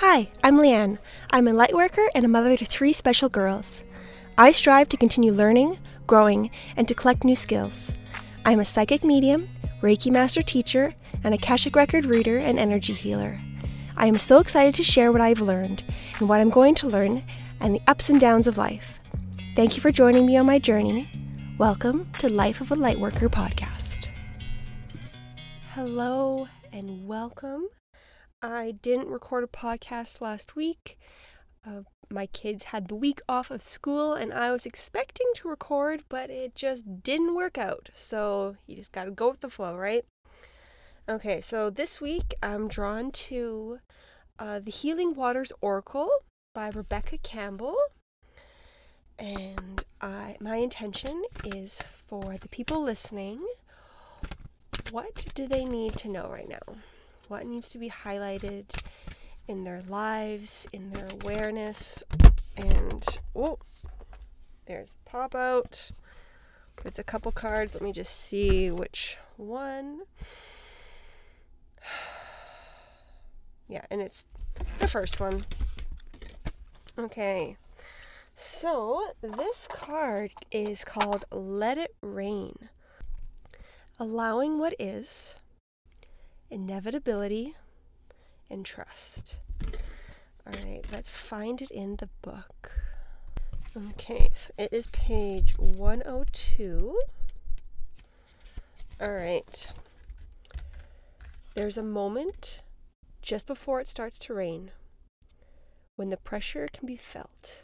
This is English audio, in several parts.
Hi, I'm Leanne. I'm a lightworker and a mother to three special girls. I strive to continue learning, growing, and to collect new skills. I am a psychic medium, Reiki master teacher, and a Akashic record reader and energy healer. I am so excited to share what I've learned and what I'm going to learn and the ups and downs of life. Thank you for joining me on my journey. Welcome to Life of a Lightworker podcast. Hello and welcome. I didn't record a podcast last week. Uh, my kids had the week off of school and I was expecting to record, but it just didn't work out. So you just got to go with the flow, right? Okay, so this week I'm drawn to uh, The Healing Waters Oracle by Rebecca Campbell. And I, my intention is for the people listening what do they need to know right now? What needs to be highlighted in their lives, in their awareness? And, oh, there's a pop out. It's a couple cards. Let me just see which one. Yeah, and it's the first one. Okay. So, this card is called Let It Rain. Allowing what is, inevitability, and trust. All right, let's find it in the book. Okay, so it is page 102. All right. There's a moment just before it starts to rain when the pressure can be felt.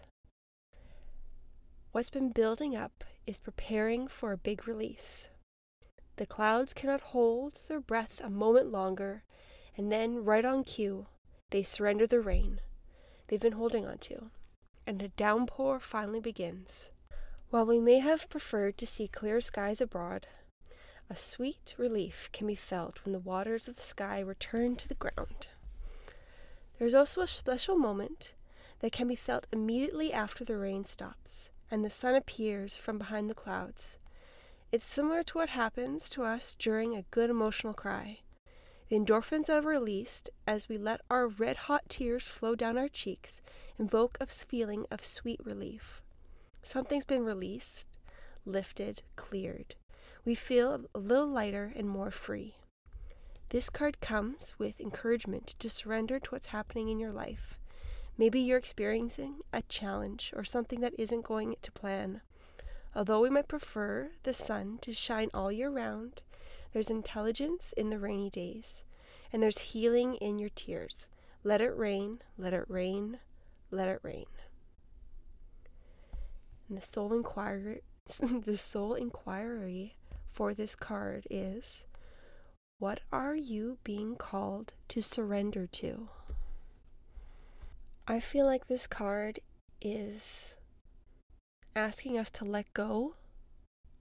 What's been building up is preparing for a big release. The clouds cannot hold their breath a moment longer, and then, right on cue, they surrender the rain they've been holding on to, and a downpour finally begins. While we may have preferred to see clear skies abroad, a sweet relief can be felt when the waters of the sky return to the ground. There is also a special moment that can be felt immediately after the rain stops and the sun appears from behind the clouds. It's similar to what happens to us during a good emotional cry. The endorphins are released as we let our red hot tears flow down our cheeks invoke a feeling of sweet relief. Something's been released, lifted, cleared. We feel a little lighter and more free. This card comes with encouragement to surrender to what's happening in your life. Maybe you're experiencing a challenge or something that isn't going to plan. Although we might prefer the sun to shine all year round, there's intelligence in the rainy days, and there's healing in your tears. Let it rain, let it rain, let it rain. And the soul inquiry, the soul inquiry for this card is what are you being called to surrender to? I feel like this card is asking us to let go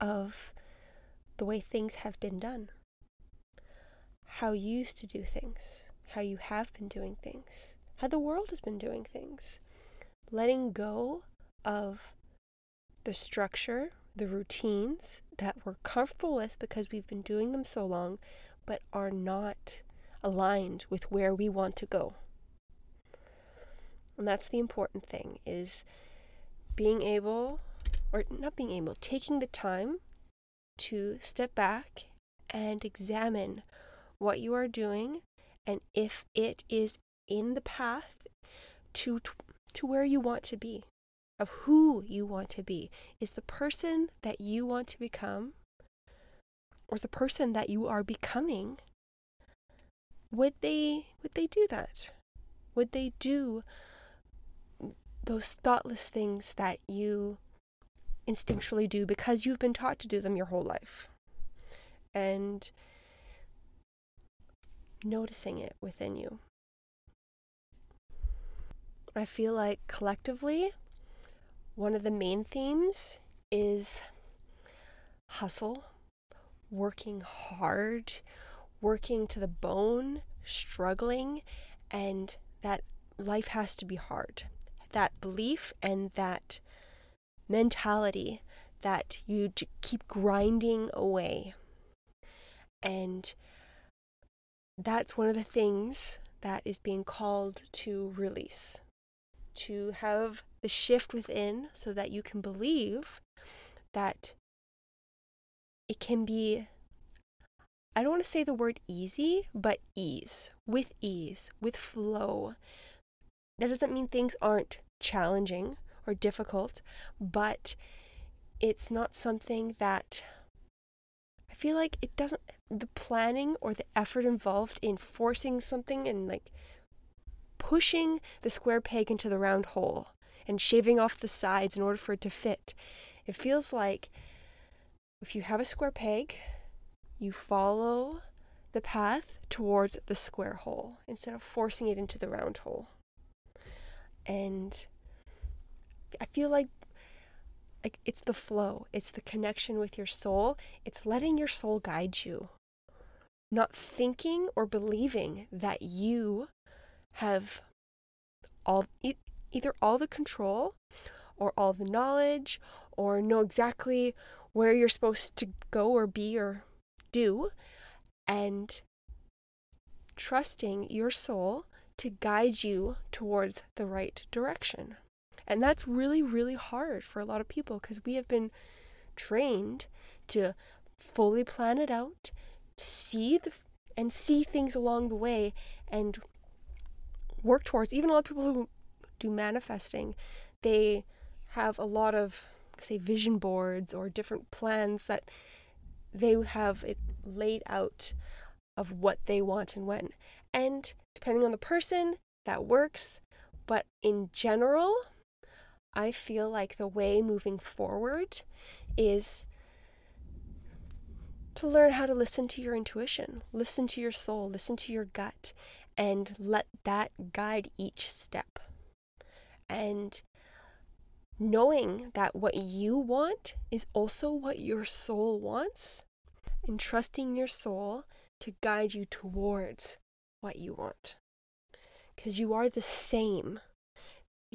of the way things have been done, how you used to do things, how you have been doing things, how the world has been doing things. Letting go of the structure, the routines that we're comfortable with because we've been doing them so long, but are not aligned with where we want to go. And that's the important thing is being able or not being able, taking the time to step back and examine what you are doing and if it is in the path to to where you want to be of who you want to be. Is the person that you want to become or the person that you are becoming would they would they do that? Would they do those thoughtless things that you instinctually do because you've been taught to do them your whole life. And noticing it within you. I feel like collectively, one of the main themes is hustle, working hard, working to the bone, struggling, and that life has to be hard that belief and that mentality that you keep grinding away. And that's one of the things that is being called to release, to have the shift within so that you can believe that it can be I don't want to say the word easy, but ease, with ease, with flow. That doesn't mean things aren't challenging or difficult, but it's not something that I feel like it doesn't, the planning or the effort involved in forcing something and like pushing the square peg into the round hole and shaving off the sides in order for it to fit. It feels like if you have a square peg you follow the path towards the square hole instead of forcing it into the round hole. And I feel like like it's the flow, it's the connection with your soul, it's letting your soul guide you. Not thinking or believing that you have all either all the control or all the knowledge or know exactly where you're supposed to go or be or do and trusting your soul to guide you towards the right direction. And that's really, really hard for a lot of people because we have been trained to fully plan it out, see the and see things along the way and work towards even a lot of people who do manifesting, they have a lot of say vision boards or different plans that they have it laid out of what they want and when. And depending on the person, that works. But in general, I feel like the way moving forward is to learn how to listen to your intuition, listen to your soul, listen to your gut, and let that guide each step. And knowing that what you want is also what your soul wants and trusting your soul to guide you towards what you want. Because you are the same.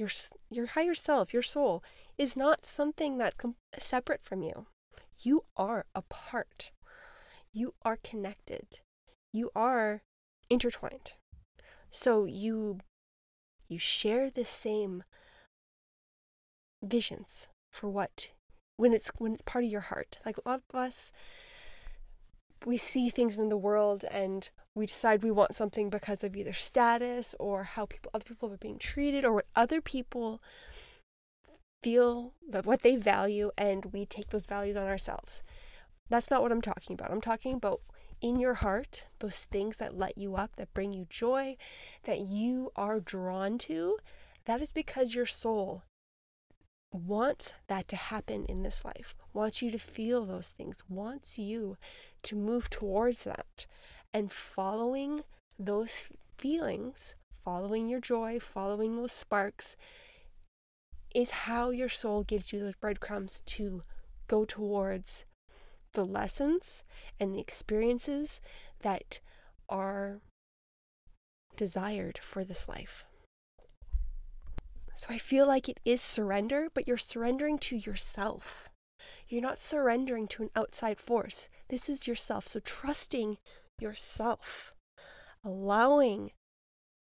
Your, your higher self, your soul, is not something that's com- separate from you. You are a part. You are connected. You are intertwined. So you you share the same visions for what when it's when it's part of your heart. Like a lot of us we see things in the world and we decide we want something because of either status or how people other people are being treated or what other people feel that what they value and we take those values on ourselves. That's not what I'm talking about. I'm talking about in your heart, those things that light you up, that bring you joy, that you are drawn to, that is because your soul wants that to happen in this life, wants you to feel those things, wants you to move towards that. And following those feelings, following your joy, following those sparks, is how your soul gives you those breadcrumbs to go towards the lessons and the experiences that are desired for this life. So I feel like it is surrender, but you're surrendering to yourself. You're not surrendering to an outside force. This is yourself. So trusting yourself, allowing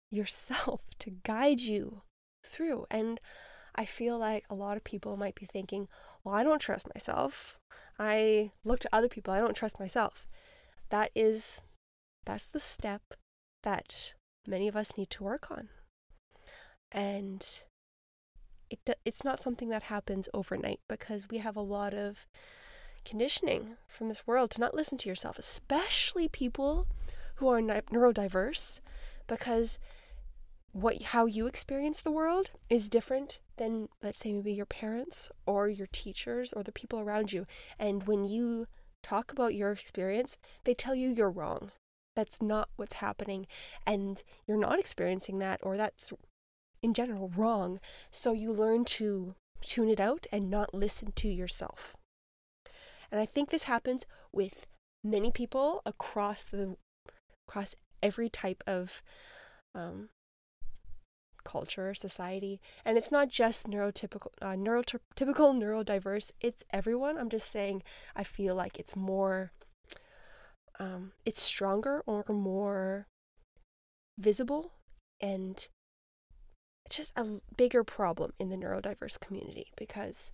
yourself to guide you through. And I feel like a lot of people might be thinking, well, I don't trust myself. I look to other people. I don't trust myself. That is, that's the step that many of us need to work on. And it it's not something that happens overnight because we have a lot of conditioning from this world to not listen to yourself, especially people who are neurodiverse because what how you experience the world is different than let's say maybe your parents or your teachers or the people around you and when you talk about your experience they tell you you're wrong that's not what's happening and you're not experiencing that or that's in general wrong. So you learn to tune it out and not listen to yourself. And I think this happens with many people across the across every type of um, culture, society, and it's not just neurotypical, uh, neurotypical, neurodiverse. It's everyone. I'm just saying. I feel like it's more, um, it's stronger or more visible and just a bigger problem in the neurodiverse community because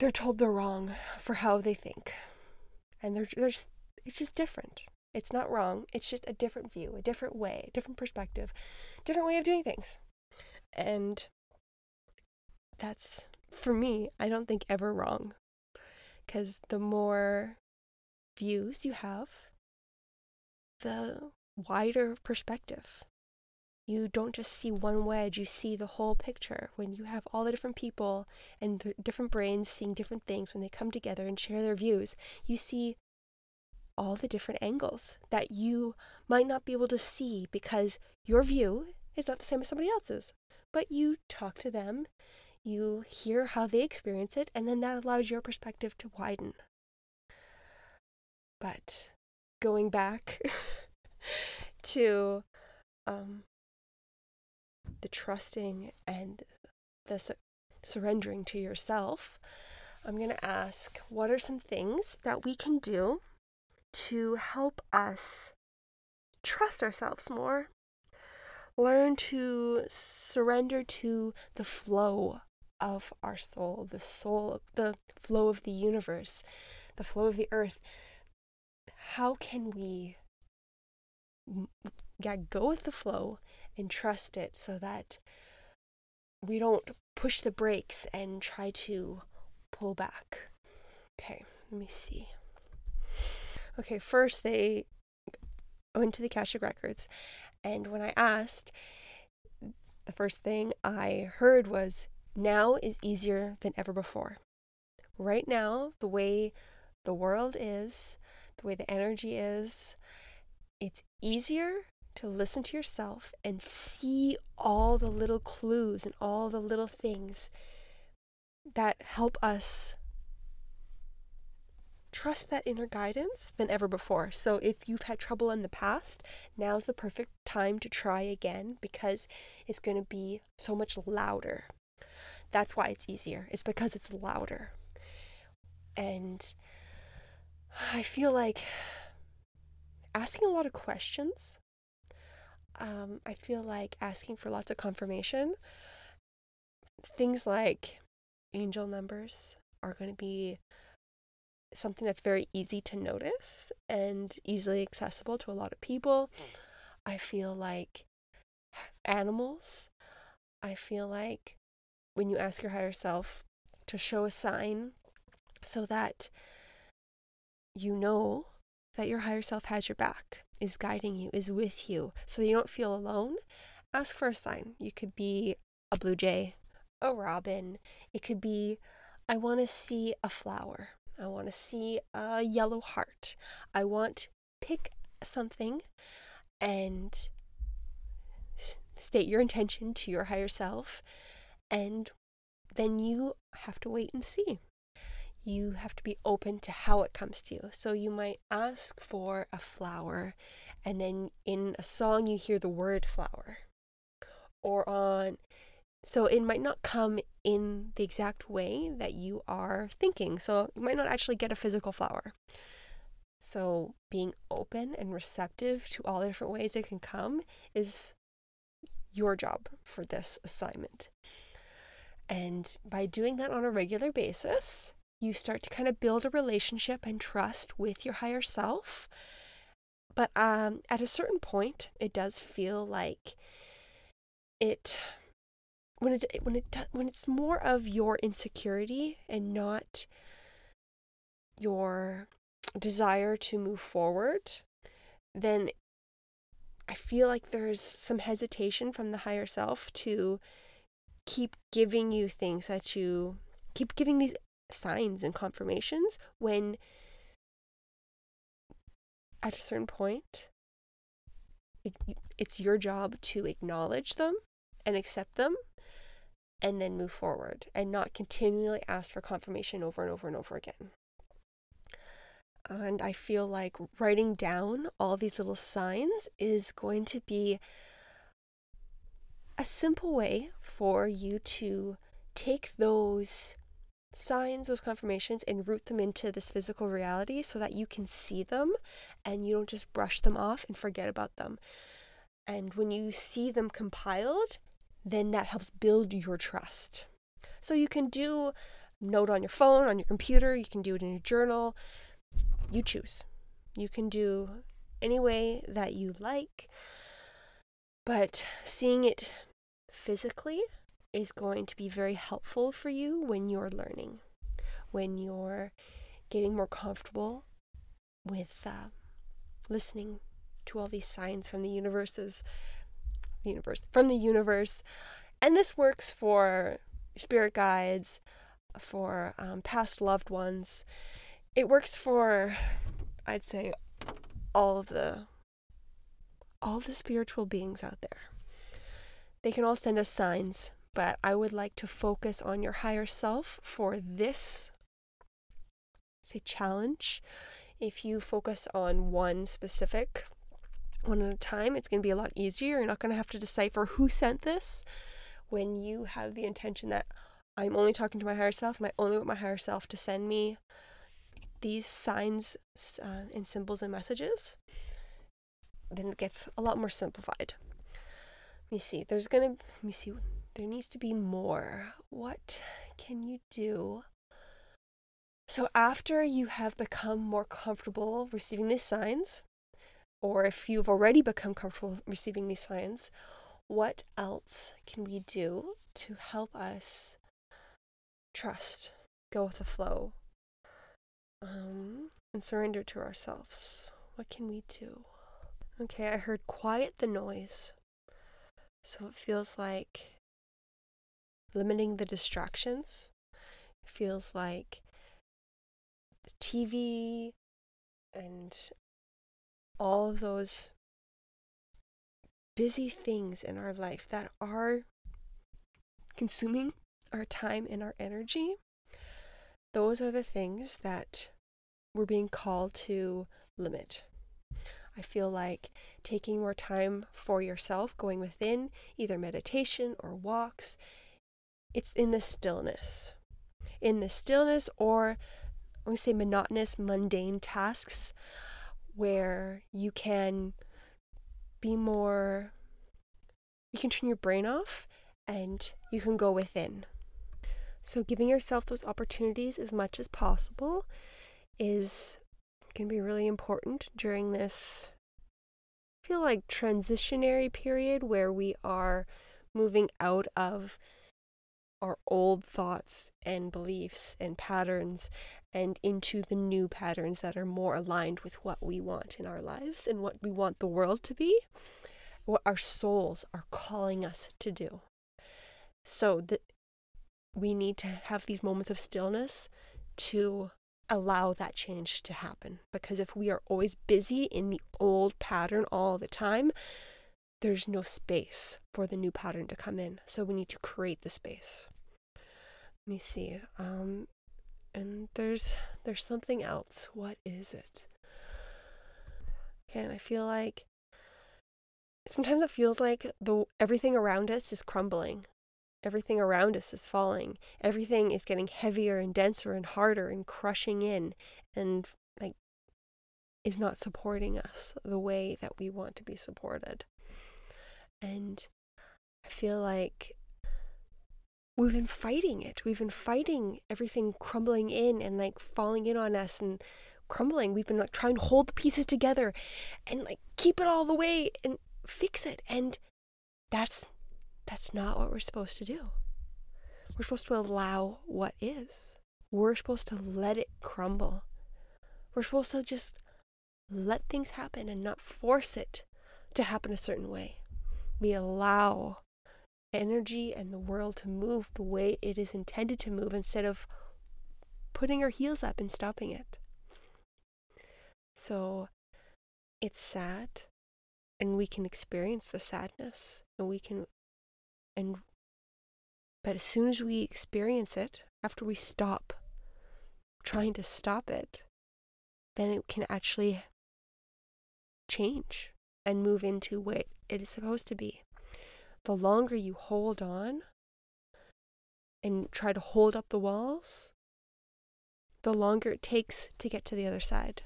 they're told they're wrong for how they think. And they're, they're just, it's just different. It's not wrong. It's just a different view, a different way, a different perspective, different way of doing things. And that's, for me, I don't think ever wrong. Because the more views you have, the wider perspective. You don't just see one wedge, you see the whole picture. When you have all the different people and different brains seeing different things, when they come together and share their views, you see all the different angles that you might not be able to see because your view is not the same as somebody else's. But you talk to them, you hear how they experience it, and then that allows your perspective to widen. But going back to um, the trusting and the su- surrendering to yourself, I'm going to ask what are some things that we can do to help us trust ourselves more? Learn to surrender to the flow of our soul, the soul, the flow of the universe, the flow of the earth. How can we yeah, go with the flow and trust it so that we don't push the brakes and try to pull back. Okay, let me see. Okay, first they went to the Akashic Records, and when I asked, the first thing I heard was, now is easier than ever before. Right now, the way the world is, the way the energy is, it's easier to listen to yourself and see all the little clues and all the little things that help us trust that inner guidance than ever before. So if you've had trouble in the past, now's the perfect time to try again because it's going to be so much louder. That's why it's easier. It's because it's louder. And I feel like asking a lot of questions. Um, I feel like asking for lots of confirmation. Things like angel numbers are going to be something that's very easy to notice and easily accessible to a lot of people. I feel like animals. I feel like when you ask your higher self to show a sign so that you know that your higher self has your back, is guiding you, is with you, so you don't feel alone, ask for a sign. You could be a blue jay, a robin. It could be, I want to see a flower. I want to see a yellow heart. I want pick something and state your intention to your higher self and then you have to wait and see you have to be open to how it comes to you. So you might ask for a flower, and then in a song you hear the word flower. Or on, so it might not come in the exact way that you are thinking. So you might not actually get a physical flower. So being open and receptive to all the different ways it can come is your job for this assignment. And by doing that on a regular basis, you start to kind of build a relationship and trust with your higher self. But um, at a certain point, it does feel like it when it when it when it's more of your insecurity and not your desire to move forward, then I feel like there's some hesitation from the higher self to keep giving you things that you keep giving these signs and confirmations when at a certain point it, it's your job to acknowledge them and accept them and then move forward and not continually ask for confirmation over and over and over again. And I feel like writing down all these little signs is going to be a simple way for you to take those signs, those confirmations, and root them into this physical reality so that you can see them and you don't just brush them off and forget about them. And when you see them compiled, then that helps build your trust. So you can do note on your phone, on your computer, you can do it in your journal. You choose. You can do any way that you like. But seeing it physically is going to be very helpful for you when you're learning, when you're getting more comfortable with uh, listening to all these signs from the universes, the universe, from the universe. And this works for spirit guides, for um, past loved ones. It works for, I'd say, all of the all of the spiritual beings out there. They can all send us signs, but I would like to focus on your higher self for this say challenge. If you focus on one specific one at a time, it's going to be a lot easier. You're not going to have to decipher who sent this when you have the intention that I'm only talking to my higher self and I only want my higher self to send me these signs uh, and symbols and messages, then it gets a lot more simplified. Let me see. There's going to, let me see. There needs to be more. What can you do? So, after you have become more comfortable receiving these signs, or if you've already become comfortable receiving these signs, what else can we do to help us trust, go with the flow, um, and surrender to ourselves? What can we do? Okay, I heard quiet the noise. So it feels like limiting the distractions. It feels like the TV and all those busy things in our life that are consuming our time and our energy, those are the things that we're being called to limit. I feel like taking more time for yourself, going within, either meditation or walks, it's in the stillness. In the stillness, or I say monotonous, mundane tasks where you can be more, you can turn your brain off and you can go within. So, giving yourself those opportunities as much as possible is can be really important during this I feel like transitionary period where we are moving out of our old thoughts and beliefs and patterns and into the new patterns that are more aligned with what we want in our lives and what we want the world to be, what our souls are calling us to do. So that we need to have these moments of stillness to allow that change to happen. Because if we are always busy in the old pattern all the time, there's no space for the new pattern to come in. So we need to create the space. Let me see. Um, and there's there's something else. What is it? Okay, and I feel like sometimes it feels like the everything around us is crumbling. Everything around us is falling. Everything is getting heavier and denser and harder and crushing in and like is not supporting us the way that we want to be supported. And I feel like we've been fighting it. We've been fighting everything crumbling in and like falling in on us and crumbling. We've been like trying to hold the pieces together and like keep it all the way and fix it. And that's that's not what we're supposed to do. We're supposed to allow what is. We're supposed to let it crumble. We're supposed to just let things happen and not force it to happen a certain way. We allow energy and the world to move the way it is intended to move instead of putting our heels up and stopping it. So it's sad and we can experience the sadness and we can and but as soon as we experience it after we stop trying to stop it then it can actually change and move into what it is supposed to be the longer you hold on and try to hold up the walls, the longer it takes to get to the other side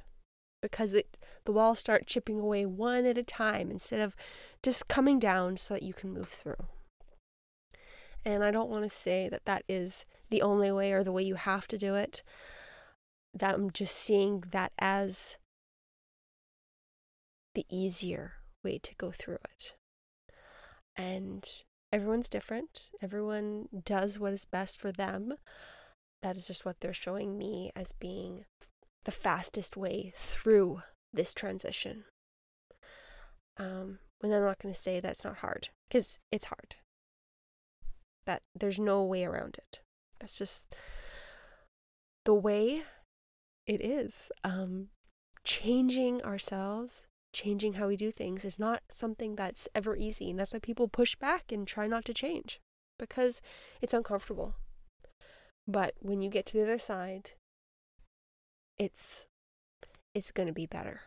because it, the walls start chipping away one at a time instead of just coming down so that you can move through. And I don't want to say that that is the only way or the way you have to do it. That I'm just seeing that as the easier way to go through it. And everyone's different. Everyone does what is best for them. That is just what they're showing me as being the fastest way through this transition. Um, and I'm not going to say that's not hard because it's hard. That there's no way around it. That's just the way it is. Um, changing ourselves, changing how we do things is not something that's ever easy. And that's why people push back and try not to change because it's uncomfortable. But when you get to the other side, it's it's going to be better.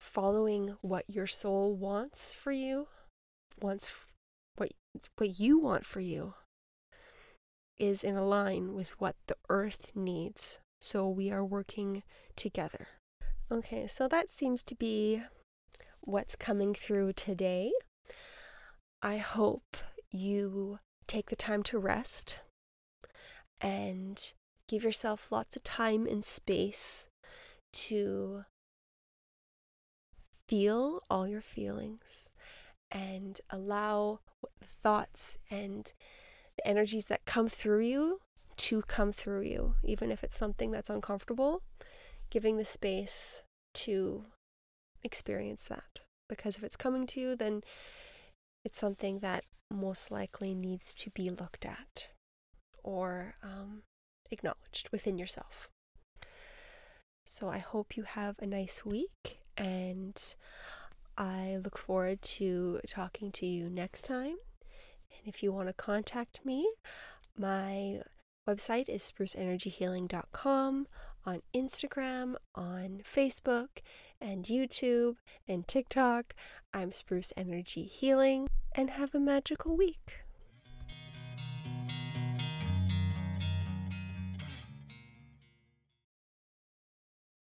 Following what your soul wants for you, wants what what you want for you is in line with what the earth needs. So we are working together. Okay, so that seems to be what's coming through today. I hope you take the time to rest and give yourself lots of time and space to feel all your feelings and allow the thoughts and the energies that come through you to come through you, even if it's something that's uncomfortable, giving the space to experience that. Because if it's coming to you, then it's something that most likely needs to be looked at or um, acknowledged within yourself. So I hope you have a nice week and I look forward to talking to you next time. And if you want to contact me, my website is spruceenergyhealing.com on Instagram, on Facebook, and YouTube, and TikTok. I'm Spruce Energy Healing, and have a magical week.